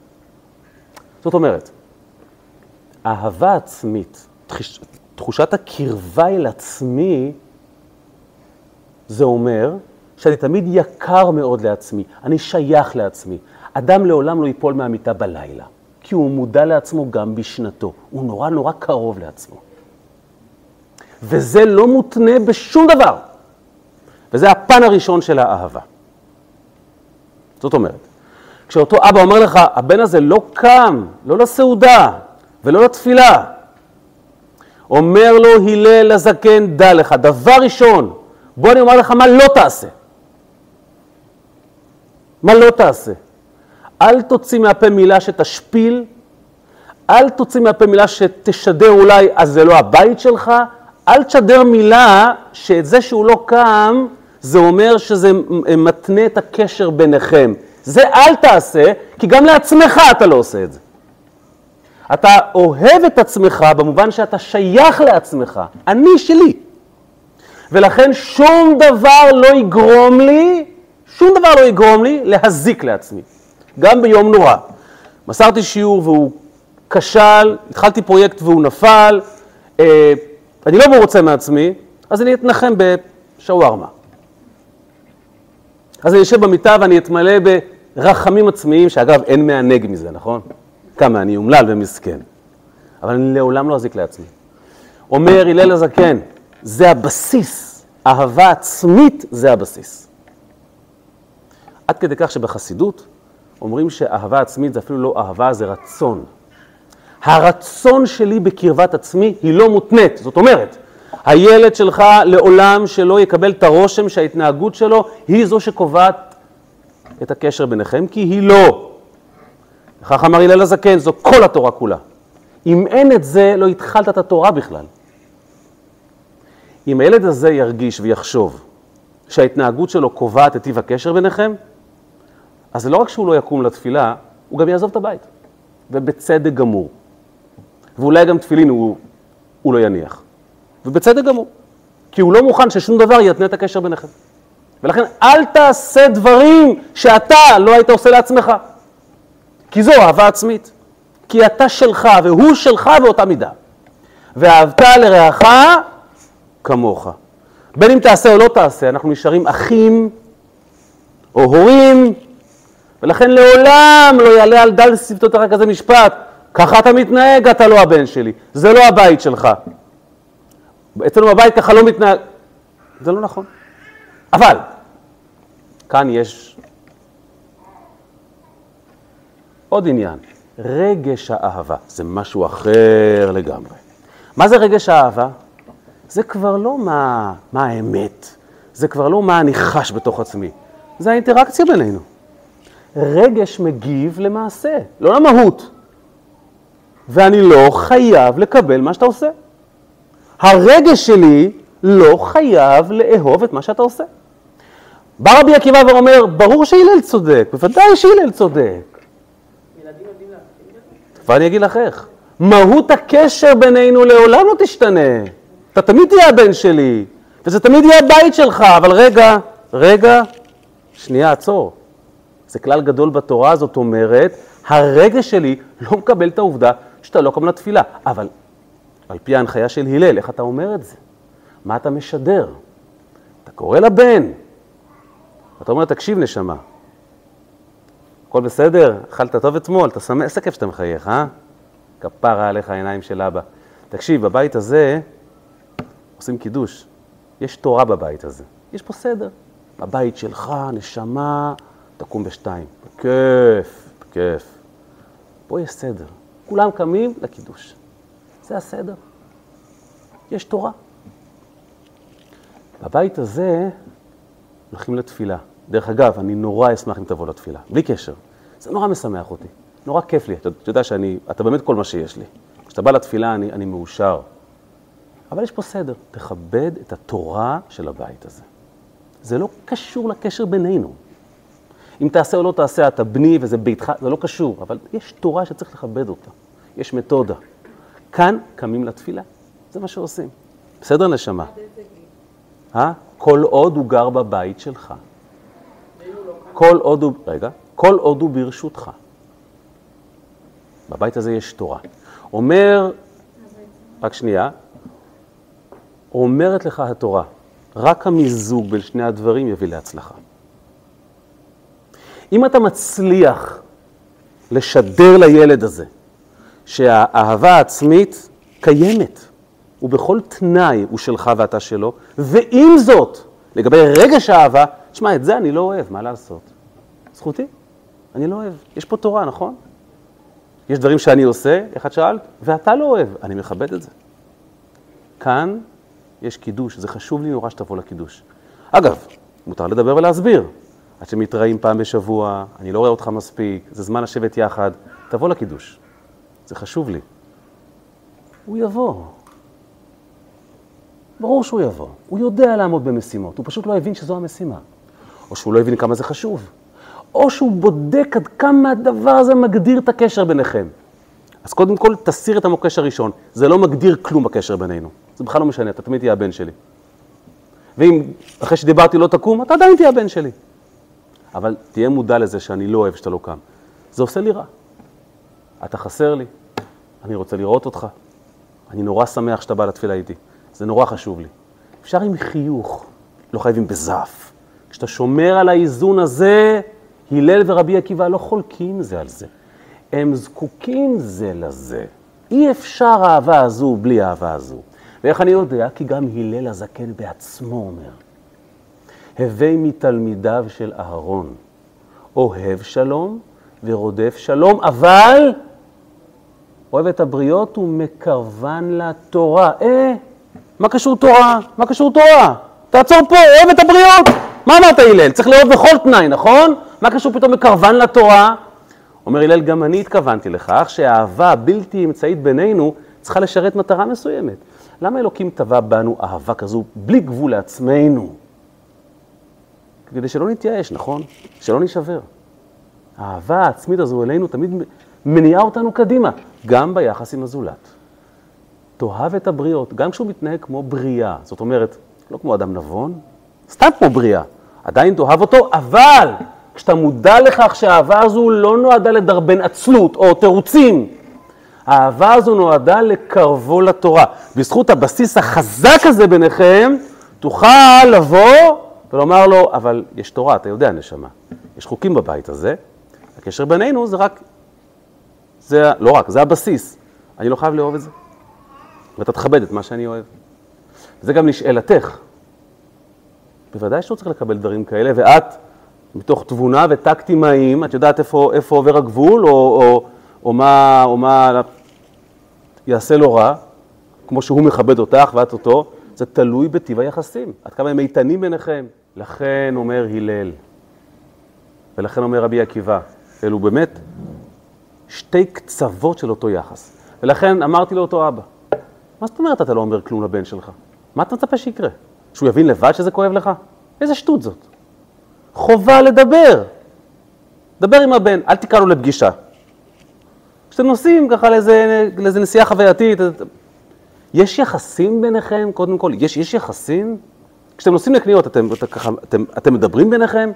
[SPEAKER 1] זאת אומרת, אהבה עצמית, תחושת הקרבה אל עצמי, זה אומר שאני תמיד יקר מאוד לעצמי, אני שייך לעצמי. אדם לעולם לא ייפול מהמיטה בלילה, כי הוא מודע לעצמו גם בשנתו, הוא נורא נורא קרוב לעצמו. וזה לא מותנה בשום דבר. וזה הפן הראשון של האהבה. זאת אומרת, כשאותו אבא אומר לך, הבן הזה לא קם, לא לסעודה ולא לתפילה, אומר לו הלל הזקן, דע לך, דבר ראשון, בוא אני אומר לך מה לא תעשה. מה לא תעשה? אל תוציא מהפה מילה שתשפיל, אל תוציא מהפה מילה שתשדר אולי, אז זה לא הבית שלך, אל תשדר מילה שאת זה שהוא לא קם, זה אומר שזה מתנה את הקשר ביניכם. זה אל תעשה, כי גם לעצמך אתה לא עושה את זה. אתה אוהב את עצמך במובן שאתה שייך לעצמך, אני שלי. ולכן שום דבר לא יגרום לי, שום דבר לא יגרום לי להזיק לעצמי. גם ביום נורא. מסרתי שיעור והוא כשל, התחלתי פרויקט והוא נפל, אה, אני לא מרוצה מעצמי, אז אני אתנחם בשווארמה. אז אני אשב במיטה ואני אתמלא ברחמים עצמיים, שאגב, אין מענג מזה, נכון? כמה אני אומלל ומסכן. אבל אני לעולם לא אזיק לעצמי. אומר הלל הזקן, זה הבסיס, אהבה עצמית זה הבסיס. עד כדי כך שבחסידות אומרים שאהבה עצמית זה אפילו לא אהבה, זה רצון. הרצון שלי בקרבת עצמי היא לא מותנית. זאת אומרת, הילד שלך לעולם שלא יקבל את הרושם שההתנהגות שלו היא זו שקובעת את הקשר ביניכם, כי היא לא. וכך אמר הלל הזקן, זו כל התורה כולה. אם אין את זה, לא התחלת את התורה בכלל. אם הילד הזה ירגיש ויחשוב שההתנהגות שלו קובעת את טיב הקשר ביניכם, אז לא רק שהוא לא יקום לתפילה, הוא גם יעזוב את הבית, ובצדק גמור. ואולי גם תפילין הוא, הוא לא יניח. ובצדק גמור. כי הוא לא מוכן ששום דבר יתנה את הקשר ביניכם. ולכן אל תעשה דברים שאתה לא היית עושה לעצמך. כי זו אהבה עצמית. כי אתה שלך והוא שלך באותה מידה. ואהבת לרעך כמוך. בין אם תעשה או לא תעשה, אנחנו נשארים אחים או הורים, ולכן לעולם לא יעלה על דל שפתותיך כזה משפט. ככה אתה מתנהג, אתה לא הבן שלי. זה לא הבית שלך. אצלנו בבית ככה לא מתנהג. זה לא נכון. אבל, כאן יש עוד עניין. רגש האהבה זה משהו אחר לגמרי. מה זה רגש האהבה? זה כבר לא מה, מה האמת, זה כבר לא מה אני חש בתוך עצמי, זה האינטראקציה בינינו. רגש מגיב למעשה, לא למהות. ואני לא חייב לקבל מה שאתה עושה. הרגש שלי לא חייב לאהוב את מה שאתה עושה. בא רבי עקיבא ואומר, ברור שהלל צודק, בוודאי שהלל צודק. ואני אגיד לך איך. מהות הקשר בינינו לעולם לא תשתנה. אתה תמיד תהיה הבן שלי, וזה תמיד יהיה הבית שלך, אבל רגע, רגע, שנייה, עצור. זה כלל גדול בתורה, זאת אומרת, הרגש שלי לא מקבל את העובדה שאתה לא קם לתפילה. אבל על פי ההנחיה של הלל, איך אתה אומר את זה? מה אתה משדר? אתה קורא לבן, אתה אומר, תקשיב נשמה, הכל בסדר? אכלת טוב אתמול? אתה שמח? איזה כיף שאתה מחייך, אה? כפרה עליך העיניים של אבא. תקשיב, בבית הזה עושים קידוש. יש תורה בבית הזה. יש פה סדר. בבית שלך, נשמה, תקום בשתיים. בכיף, בכיף. פה יש סדר. כולם קמים לקידוש. זה הסדר. יש תורה. בבית הזה הולכים לתפילה. דרך אגב, אני נורא אשמח אם תבוא לתפילה, בלי קשר. זה נורא משמח אותי, נורא כיף לי. אתה, אתה יודע שאני, אתה באמת כל מה שיש לי. כשאתה בא לתפילה אני, אני מאושר. אבל יש פה סדר, תכבד את התורה של הבית הזה. זה לא קשור לקשר בינינו. אם תעשה או לא תעשה, אתה בני וזה ביתך, זה לא קשור, אבל יש תורה שצריך לכבד אותה. יש מתודה. כאן קמים לתפילה, זה מה שעושים. בסדר, נשמה? אה? כל עוד הוא גר בבית שלך. כל עוד הוא, רגע, כל עוד הוא ברשותך. בבית הזה יש תורה. אומר, רק שנייה, אומרת לך התורה, רק המיזוג בין שני הדברים יביא להצלחה. אם אתה מצליח לשדר לילד הזה שהאהבה העצמית קיימת, ובכל תנאי הוא שלך ואתה שלו, ועם זאת, לגבי רגש האהבה, תשמע, את זה אני לא אוהב, מה לעשות? זכותי, אני לא אוהב. יש פה תורה, נכון? יש דברים שאני עושה, איך את שאלת? ואתה לא אוהב, אני מכבד את זה. כאן יש קידוש, זה חשוב לי נורא שתבוא לקידוש. אגב, מותר לדבר ולהסביר. עד שמתראים פעם בשבוע, אני לא רואה אותך מספיק, זה זמן לשבת יחד, תבוא לקידוש. זה חשוב לי. הוא יבוא. ברור שהוא יבוא. הוא יודע לעמוד במשימות, הוא פשוט לא הבין שזו המשימה. או שהוא לא הבין כמה זה חשוב. או שהוא בודק עד כמה הדבר הזה מגדיר את הקשר ביניכם. אז קודם כל, תסיר את המוקש הראשון. זה לא מגדיר כלום בקשר בינינו. זה בכלל לא משנה, אתה תמיד תהיה הבן שלי. ואם אחרי שדיברתי לא תקום, אתה עדיין תהיה הבן שלי. אבל תהיה מודע לזה שאני לא אוהב שאתה לא קם. זה עושה לי רע. אתה חסר לי, אני רוצה לראות אותך. אני נורא שמח שאתה בא לתפילה איתי. זה נורא חשוב לי. אפשר עם חיוך, לא חייבים בזעף. כשאתה שומר על האיזון הזה, הלל ורבי עקיבא לא חולקים זה על זה. הם זקוקים זה לזה. אי אפשר האהבה הזו בלי האהבה הזו. ואיך אני יודע? כי גם הלל הזקן בעצמו אומר, הווי מתלמידיו של אהרון, אוהב שלום ורודף שלום, אבל אוהב את הבריות ומקרבן לתורה. אה, מה קשור תורה? מה קשור תורה? תעצור פה, אוהב את הבריות. מה אמרת הלל? צריך לאהוב בכל תנאי, נכון? מה קשור פתאום מקרבן לתורה? אומר הלל, גם אני התכוונתי לכך שהאהבה הבלתי אמצעית בינינו צריכה לשרת מטרה מסוימת. למה אלוקים טבע בנו אהבה כזו בלי גבול לעצמנו? כדי שלא נתייאש, נכון? שלא נישבר. האהבה העצמית הזו אלינו תמיד מניעה אותנו קדימה, גם ביחס עם הזולת. תאהב את הבריות, גם כשהוא מתנהג כמו בריאה, זאת אומרת, לא כמו אדם נבון, סתם כמו בריאה, עדיין תאהב אותו, אבל כשאתה מודע לכך שהאהבה הזו לא נועדה לדרבן עצלות או תירוצים, האהבה הזו נועדה לקרבו לתורה. בזכות הבסיס החזק הזה ביניכם, תוכל לבוא ולומר לו, אבל יש תורה, אתה יודע, נשמה, יש חוקים בבית הזה, הקשר בינינו זה רק, זה לא רק, זה הבסיס. אני לא חייב לאהוב את זה. ואתה תכבד את מה שאני אוהב. זה גם לשאלתך. בוודאי שהוא צריך לקבל דברים כאלה, ואת, מתוך תבונה וטקט אימהיים, את יודעת איפה, איפה עובר הגבול, או, או, או, מה, או מה יעשה לו רע, כמו שהוא מכבד אותך ואת אותו, זה תלוי בטיב היחסים, עד כמה הם איתנים ביניכם. לכן אומר הלל, ולכן אומר רבי עקיבא, אלו באמת שתי קצוות של אותו יחס. ולכן אמרתי לאותו אבא, מה זאת אומרת אתה לא אומר כלום לבן שלך? מה אתה מצפה שיקרה? שהוא יבין לבד שזה כואב לך? איזה שטות זאת. חובה לדבר. דבר עם הבן, אל תקרא לו לפגישה. כשאתם נוסעים ככה לאיזה, לאיזה נסיעה חווייתית, יש יחסים ביניכם, קודם כל, יש, יש יחסים? כשאתם נוסעים לקניות, אתם, אתם, אתם, אתם מדברים ביניכם?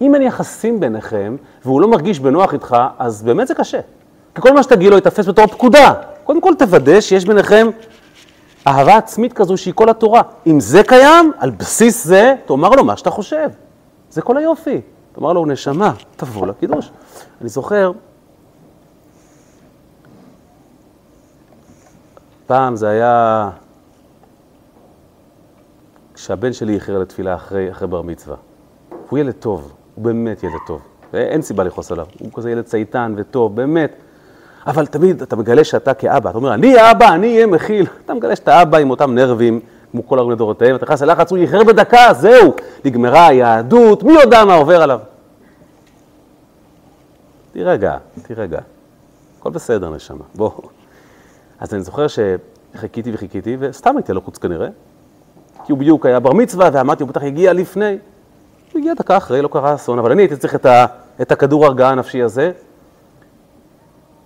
[SPEAKER 1] אם אין יחסים ביניכם, והוא לא מרגיש בנוח איתך, אז באמת זה קשה. כי כל מה שתגיד לו יתפס בתור פקודה. קודם כל תוודא שיש ביניכם אהבה עצמית כזו שהיא כל התורה. אם זה קיים, על בסיס זה, תאמר לו מה שאתה חושב. זה כל היופי. תאמר לו, נשמה, תבוא לקידוש. אני זוכר, פעם זה היה כשהבן שלי איחר לתפילה אחרי, אחרי בר מצווה. הוא ילד טוב, הוא באמת ילד טוב. אין סיבה לכעוס עליו. הוא כזה ילד צייתן וטוב, באמת. אבל תמיד אתה מגלה שאתה כאבא, אתה אומר, אני אבא, אני אהיה מכיל. <laughs> אתה מגלה שאתה אבא עם אותם נרבים, כמו כל הרבה דורותיהם, אתה נכנס ללחץ, הוא איחר בדקה, זהו, נגמרה היהדות, מי יודע מה עובר עליו? תירגע, תירגע. הכל בסדר, נשמה, בוא. אז אני זוכר שחיכיתי וחיכיתי, וסתם הייתי לחוץ כנראה, כי הוא בדיוק היה בר מצווה, ואמרתי, הוא בטח הגיע לפני. הוא הגיע דקה אחרי, לא קרה אסון, אבל אני הייתי צריך את, ה, את הכדור הרגעה הנפשי הזה,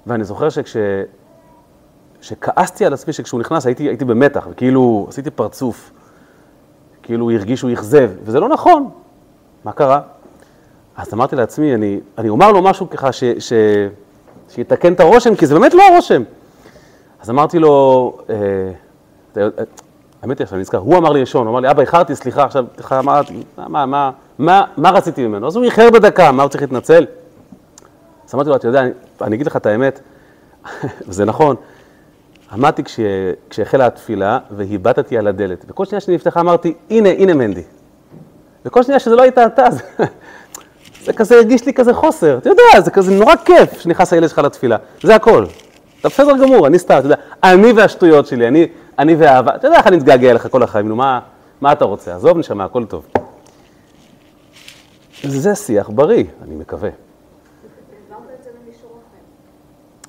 [SPEAKER 1] ואני זוכר שכש... שכעסתי על עצמי שכשהוא נכנס הייתי, הייתי במתח, וכאילו עשיתי פרצוף, כאילו הוא הרגיש שהוא אכזב, וזה לא נכון. מה קרה? אז אמרתי לעצמי, אני, אני אומר לו משהו ככה ש, ש, שיתקן את הרושם, כי זה באמת לא הרושם. אז אמרתי לו, אה, האמת היא, עכשיו נזכר, הוא אמר לי ראשון, הוא אמר לי, אבא, איחרתי, סליחה, עכשיו, סליחה, אמרתי, מה, מה, מה, מה רציתי ממנו? אז הוא איחר בדקה, מה הוא צריך להתנצל? אז אמרתי לו, אתה יודע, אני, אני אגיד לך את האמת, <laughs> וזה נכון, עמדתי כש, כשהחלה התפילה והיבטתי על הדלת, וכל שנייה שנפתחה אמרתי, הנה, הנה מנדי. וכל שנייה שזה לא הייתה אתה, זה, <laughs> זה כזה הרגיש לי כזה חוסר, אתה יודע, זה כזה נורא כיף שנכנס הילד שלך לתפילה, זה הכל. אתה בסדר גמור, אני סתם, אתה יודע, אני והשטויות שלי, אני, אני והאהבה, אתה יודע איך אני מתגעגע אליך כל החיים, נו, מה, מה אתה רוצה? עזוב, נשמה, הכל טוב. זה שיח בריא, אני מקווה.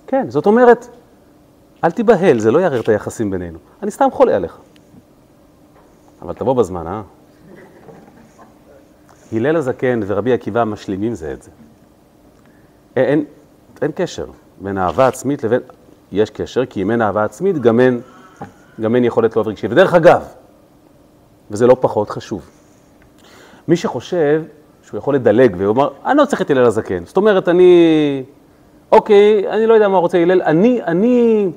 [SPEAKER 1] כן, זאת אומרת, אל תיבהל, זה לא יערער את היחסים בינינו. אני סתם חולה עליך. אבל תבוא בזמן, אה? הלל הזקן ורבי עקיבא משלימים זה את זה. אין, אין, אין קשר בין אהבה עצמית לבין... יש קשר, כי אם אין אהבה עצמית, גם אין, גם אין יכולת לאהוב רגשי. ודרך אגב, וזה לא פחות חשוב, מי שחושב שהוא יכול לדלג ואומר, אני לא צריך את הלל הזקן. זאת אומרת, אני... אוקיי, אני לא יודע מה רוצה הלל, אני, אני,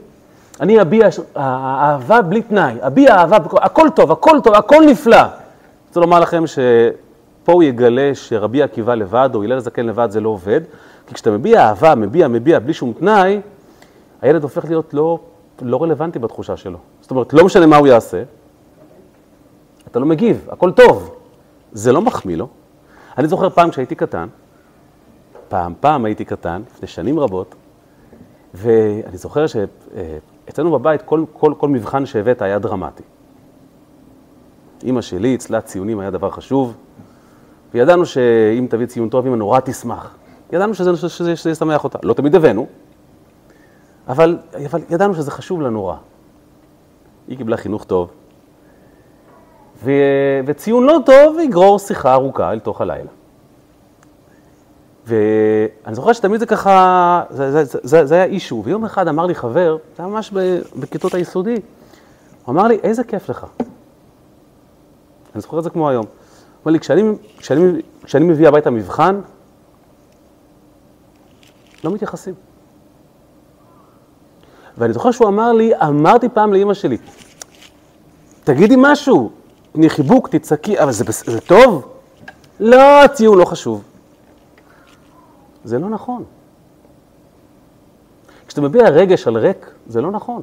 [SPEAKER 1] אני אביע אהבה בלי תנאי, אביע אהבה, הכל טוב, הכל טוב, הכל נפלא. רוצה לומר לכם שפה הוא יגלה שרבי עקיבא לבד, או הלל הזקן לבד, זה לא עובד, כי כשאתה מביע אהבה, מביע, מביע, בלי שום תנאי, הילד הופך להיות לא, לא רלוונטי בתחושה שלו. זאת אומרת, לא משנה מה הוא יעשה, אתה לא מגיב, הכל טוב. זה לא מחמיא לו. אני זוכר פעם כשהייתי קטן, פעם, פעם הייתי קטן, לפני שנים רבות, ואני זוכר שאצלנו בבית כל, כל, כל מבחן שהבאת היה דרמטי. אימא שלי, אצלה ציונים היה דבר חשוב, וידענו שאם תביא ציון טוב, אמא נורא תשמח. ידענו שזה, שזה, שזה ישמח אותה. לא תמיד הבאנו, אבל, אבל ידענו שזה חשוב לה נורא. היא קיבלה חינוך טוב, ו, וציון לא טוב יגרור שיחה ארוכה אל תוך הלילה. ואני זוכר שתמיד זה ככה, זה, זה, זה, זה היה אישו, ויום אחד אמר לי חבר, זה היה ממש בכיתות היסודי, הוא אמר לי, איזה כיף לך. אני זוכר את זה כמו היום. הוא אמר לי, כשאני, כשאני, כשאני מביא הביתה מבחן, לא מתייחסים. ואני זוכר שהוא אמר לי, אמרתי פעם לאימא שלי, תגידי משהו, תני חיבוק, תצעקי, אבל זה, זה טוב? לא, הציון לא חשוב. זה לא נכון. כשאתה מביע רגש על ריק, זה לא נכון.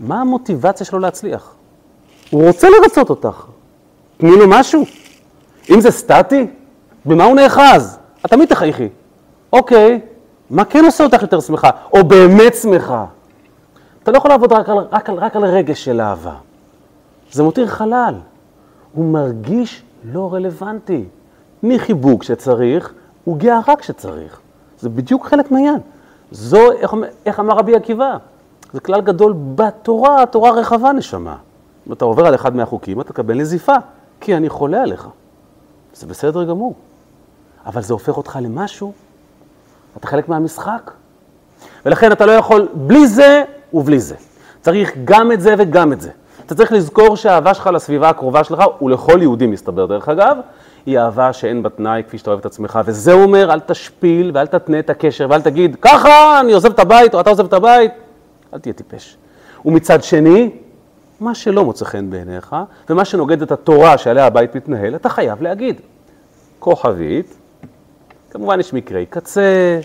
[SPEAKER 1] מה המוטיבציה שלו להצליח? הוא רוצה לרצות אותך. תני לו משהו. אם זה סטטי, במה הוא נאחז? את תמיד תחייכי. אוקיי, מה כן עושה אותך יותר שמחה? או באמת שמחה? אתה לא יכול לעבוד רק על, רק על, רק על רגש של אהבה. זה מותיר חלל. הוא מרגיש לא רלוונטי. מחיבוק שצריך, הוא גאה רק כשצריך. זה בדיוק חלק מהעניין. זו, איך, איך אמר רבי עקיבא? זה כלל גדול בתורה, התורה רחבה נשמה. אם אתה עובר על אחד מהחוקים, אתה תקבל נזיפה, כי אני חולה עליך. זה בסדר גמור. אבל זה הופך אותך למשהו, אתה חלק מהמשחק. ולכן אתה לא יכול בלי זה ובלי זה. צריך גם את זה וגם את זה. אתה צריך לזכור שהאהבה שלך לסביבה הקרובה שלך, ולכל יהודי מסתבר דרך אגב, היא אהבה שאין בה תנאי כפי שאתה אוהב את עצמך, וזה אומר, אל תשפיל ואל תתנה את הקשר ואל תגיד, ככה אני עוזב את הבית או אתה עוזב את הבית, אל תהיה טיפש. ומצד שני, מה שלא מוצא חן בעיניך, ומה שנוגד את התורה שעליה הבית מתנהל, אתה חייב להגיד. כוכבית, כמובן יש מקרי קצה,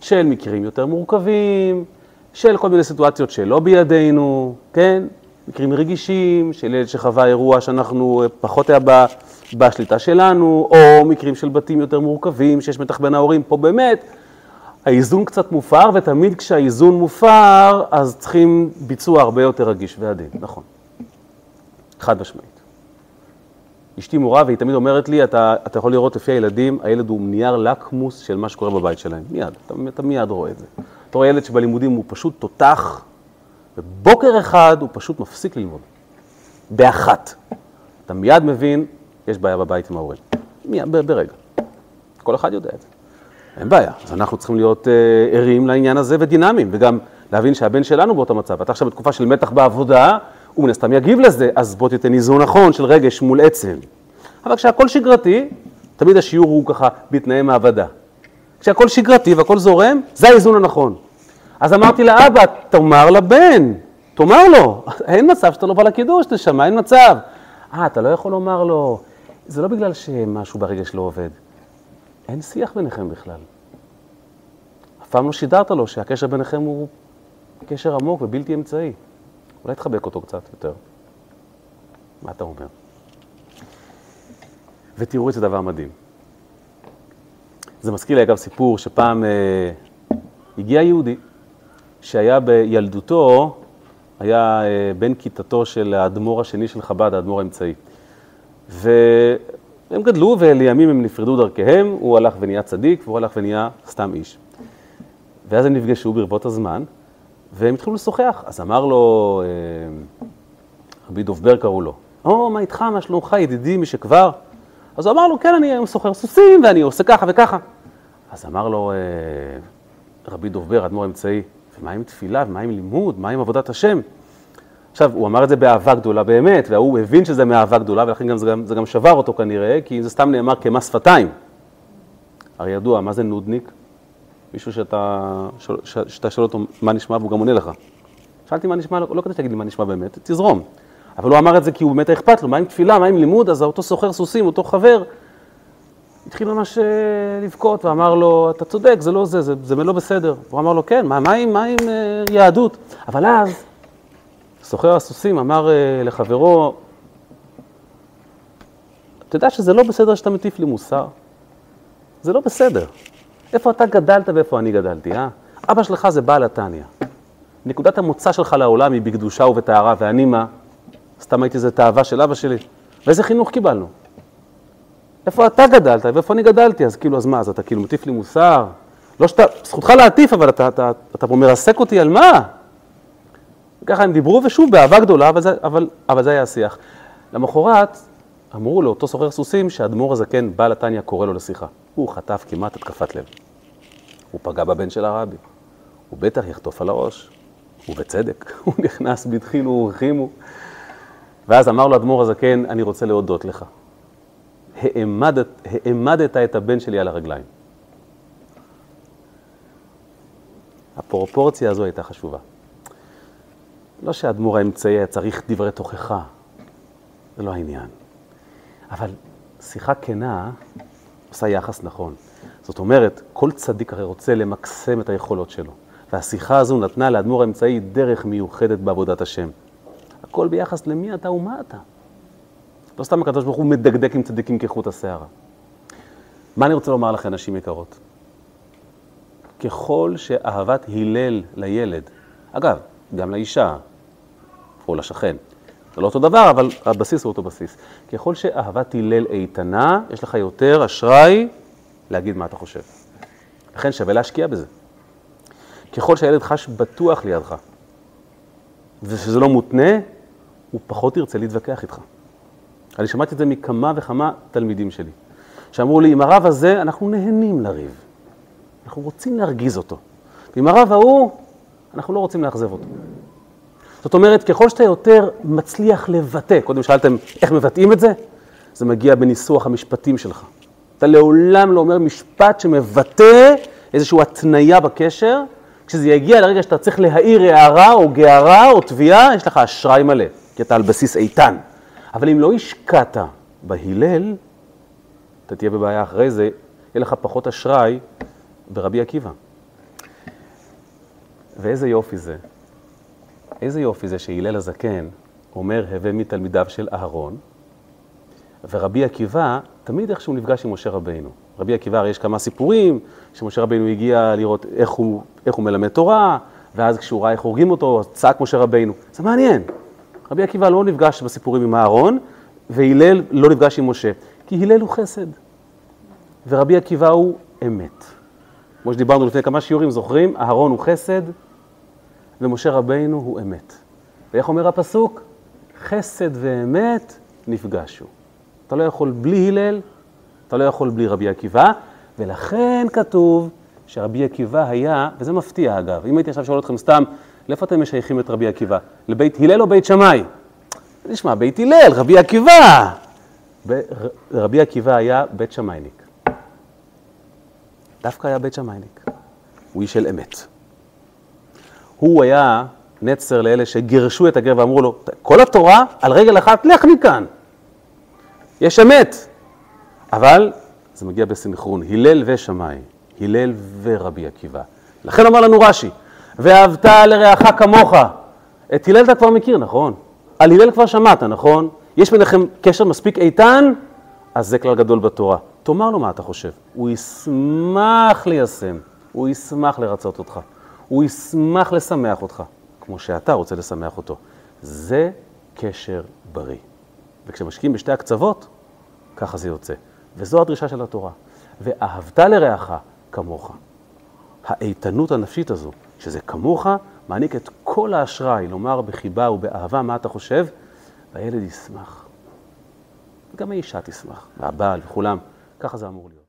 [SPEAKER 1] של מקרים יותר מורכבים, של כל מיני סיטואציות שלא בידינו, כן? מקרים רגישים, של ילד שחווה אירוע שאנחנו פחות היה בשליטה שלנו, או מקרים של בתים יותר מורכבים, שיש מתח בין ההורים, פה באמת האיזון קצת מופר, ותמיד כשהאיזון מופר, אז צריכים ביצוע הרבה יותר רגיש ועדין, נכון. חד משמעית. אשתי מורה והיא תמיד אומרת לי, אתה, אתה יכול לראות לפי הילדים, הילד הוא נייר לקמוס של מה שקורה בבית שלהם. מיד, אתה, אתה מיד רואה את זה. רואה ילד שבלימודים הוא פשוט תותח, ובוקר אחד הוא פשוט מפסיק ללמוד. באחת. אתה מיד מבין יש בעיה בבית עם ההורים. מיד, ברגע. כל אחד יודע את זה. אין בעיה. אז אנחנו צריכים להיות אה, ערים לעניין הזה ודינמיים, וגם להבין שהבן שלנו באותו מצב. אתה עכשיו בתקופה של מתח בעבודה, הוא מן הסתם יגיב לזה, אז בוא תיתן איזון נכון של רגש מול עצם. אבל כשהכול שגרתי, תמיד השיעור הוא ככה בתנאי מעבדה. כשהכול שגרתי והכול זורם, זה האיזון הנכון. אז אמרתי לאבא, תאמר לבן, תאמר לו, אין מצב שאתה לא בא לקידוש, נשמה, אין מצב. אה, אתה לא יכול לומר לו, זה לא בגלל שמשהו ברגש לא עובד. אין שיח ביניכם בכלל. אף פעם לא שידרת לו שהקשר ביניכם הוא קשר עמוק ובלתי אמצעי. אולי תחבק אותו קצת יותר. מה אתה אומר? ותראו איזה דבר מדהים. זה מזכיר לי אגב סיפור שפעם אה, הגיע יהודי שהיה בילדותו, היה אה, בן כיתתו של האדמו"ר השני של חב"ד, האדמו"ר האמצעי. והם גדלו ולימים הם נפרדו דרכיהם, הוא הלך ונהיה צדיק והוא הלך ונהיה סתם איש. ואז הם נפגשו ברבות הזמן, והם התחילו לשוחח. אז אמר לו, אה, רבי דובר קראו לו, או, מה איתך, מה שלומך, ידידי משכבר? אז הוא אמר לו, כן, אני היום סוחר סוסים ואני עושה ככה וככה. אז אמר לו אה, רבי דובר, אדמו"ר אמצעי, ומה עם תפילה, ומה עם לימוד, מה עם עבודת השם? עכשיו, הוא אמר את זה באהבה גדולה באמת, והוא הבין שזה מאהבה גדולה, ולכן גם זה, גם, זה גם שבר אותו כנראה, כי זה סתם נאמר כמס שפתיים. הרי ידוע, מה זה נודניק? מישהו שאתה, שאתה שואל אותו מה נשמע והוא גם עונה לך. שאלתי מה נשמע, לא, לא כדי שתגיד לי מה נשמע באמת, תזרום. אבל הוא אמר את זה כי הוא באמת אכפת לו, מה עם תפילה, מה עם לימוד, אז אותו סוחר סוסים, אותו חבר, התחיל ממש אה, לבכות ואמר לו, אתה צודק, זה לא זה, זה, זה לא בסדר. הוא אמר לו, כן, מה, מה עם, מה עם אה, יהדות? אבל אז, סוחר הסוסים אמר אה, לחברו, אתה יודע שזה לא בסדר שאתה מטיף לי מוסר? זה לא בסדר. איפה אתה גדלת ואיפה אני גדלתי, אה? אבא שלך זה בעל התניא. נקודת המוצא שלך לעולם היא בקדושה ובטהרה, ואני מה? סתם הייתי איזה תאווה של אבא שלי. ואיזה חינוך קיבלנו? איפה אתה גדלת ואיפה אני גדלתי? אז כאילו, אז מה, אז אתה כאילו מטיף לי מוסר? לא שאתה, זכותך להטיף, אבל אתה, אתה, אתה פה מרסק אותי על מה? ככה הם דיברו, ושוב, באהבה גדולה, אבל זה, אבל, אבל זה היה השיח. למחרת, אמרו לאותו סוחר סוסים שהאדמו"ר הזקן, בעל התניא, קורא לו לשיחה. הוא חטף כמעט התקפת לב. הוא פגע בבן של הרבי. הוא בטח יחטוף על הראש. ובצדק. <laughs> הוא נכנס בדחילו ורחימו. ואז אמר לו אדמו"ר הזקן, אני רוצה להודות לך. העמדת, העמדת את הבן שלי על הרגליים. הפרופורציה הזו הייתה חשובה. לא שהאדמו"ר האמצעי היה צריך דברי תוכחה, זה לא העניין. אבל שיחה כנה עושה יחס נכון. זאת אומרת, כל צדיק הרי רוצה למקסם את היכולות שלו. והשיחה הזו נתנה לאדמו"ר האמצעי דרך מיוחדת בעבודת השם. הכל ביחס למי אתה ומה אתה. לא סתם הקדוש ברוך הוא מדקדק עם צדיקים כחוט השערה. מה אני רוצה לומר לכם, נשים יקרות? ככל שאהבת הלל לילד, אגב, גם לאישה או לשכן, זה לא אותו דבר, אבל הבסיס הוא אותו בסיס. ככל שאהבת הלל איתנה, יש לך יותר אשראי להגיד מה אתה חושב. לכן שווה להשקיע בזה. ככל שהילד חש בטוח לידך, ושזה לא מותנה, הוא פחות ירצה להתווכח איתך. אני שמעתי את זה מכמה וכמה תלמידים שלי, שאמרו לי, עם הרב הזה אנחנו נהנים לריב. אנחנו רוצים להרגיז אותו. ועם הרב ההוא, אנחנו לא רוצים לאכזב אותו. זאת אומרת, ככל שאתה יותר מצליח לבטא, קודם שאלתם איך מבטאים את זה, זה מגיע בניסוח המשפטים שלך. אתה לעולם לא אומר משפט שמבטא איזושהי התניה בקשר, כשזה יגיע לרגע שאתה צריך להעיר הערה או גערה או תביעה, יש לך אשראי מלא, כי אתה על בסיס איתן. אבל אם לא השקעת בהלל, אתה תהיה בבעיה אחרי זה, יהיה לך פחות אשראי ברבי עקיבא. ואיזה יופי זה, איזה יופי זה שהלל הזקן אומר, הווה מתלמידיו של אהרון, ורבי עקיבא תמיד איכשהו נפגש עם משה רבינו. רבי עקיבא, הרי יש כמה סיפורים, שמשה רבינו הגיע לראות איך הוא, איך הוא מלמד תורה, ואז כשהוא ראה איך הורגים אותו, צעק משה רבינו. זה מעניין. רבי עקיבא לא נפגש בסיפורים עם אהרון, והלל לא נפגש עם משה, כי הלל הוא חסד, ורבי עקיבא הוא אמת. כמו שדיברנו לפני כמה שיעורים, זוכרים? אהרון הוא חסד, ומשה רבינו הוא אמת. ואיך אומר הפסוק? חסד ואמת נפגשו. אתה לא יכול בלי הלל, אתה לא יכול בלי רבי עקיבא, ולכן כתוב שרבי עקיבא היה, וזה מפתיע אגב, אם הייתי עכשיו שואל אתכם סתם, לאיפה אתם משייכים את רבי עקיבא? לבית הלל או בית שמאי? נשמע, בית הלל, רבי עקיבא. רבי עקיבא היה בית שמייניק. דווקא היה בית שמייניק. הוא איש של אמת. הוא היה נצר לאלה שגירשו את הגר ואמרו לו, כל התורה על רגל אחת, לך מכאן. יש אמת. אבל זה מגיע בסנכרון, הלל ושמאי, הלל ורבי עקיבא. לכן אמר לנו רש"י, ואהבת לרעך כמוך. את הלל אתה כבר מכיר, נכון? על הלל כבר שמעת, נכון? יש ביניכם קשר מספיק איתן? אז זה כלל גדול בתורה. תאמר לו מה אתה חושב. הוא ישמח ליישם, הוא ישמח לרצות אותך, הוא ישמח לשמח אותך, כמו שאתה רוצה לשמח אותו. זה קשר בריא. וכשמשקיעים בשתי הקצוות, ככה זה יוצא. וזו הדרישה של התורה. ואהבת לרעך כמוך. האיתנות הנפשית הזו, שזה כמוך, מעניק את כל האשראי לומר בחיבה ובאהבה מה אתה חושב, והילד ישמח. וגם האישה תשמח, והבעל וכולם. ככה זה אמור להיות.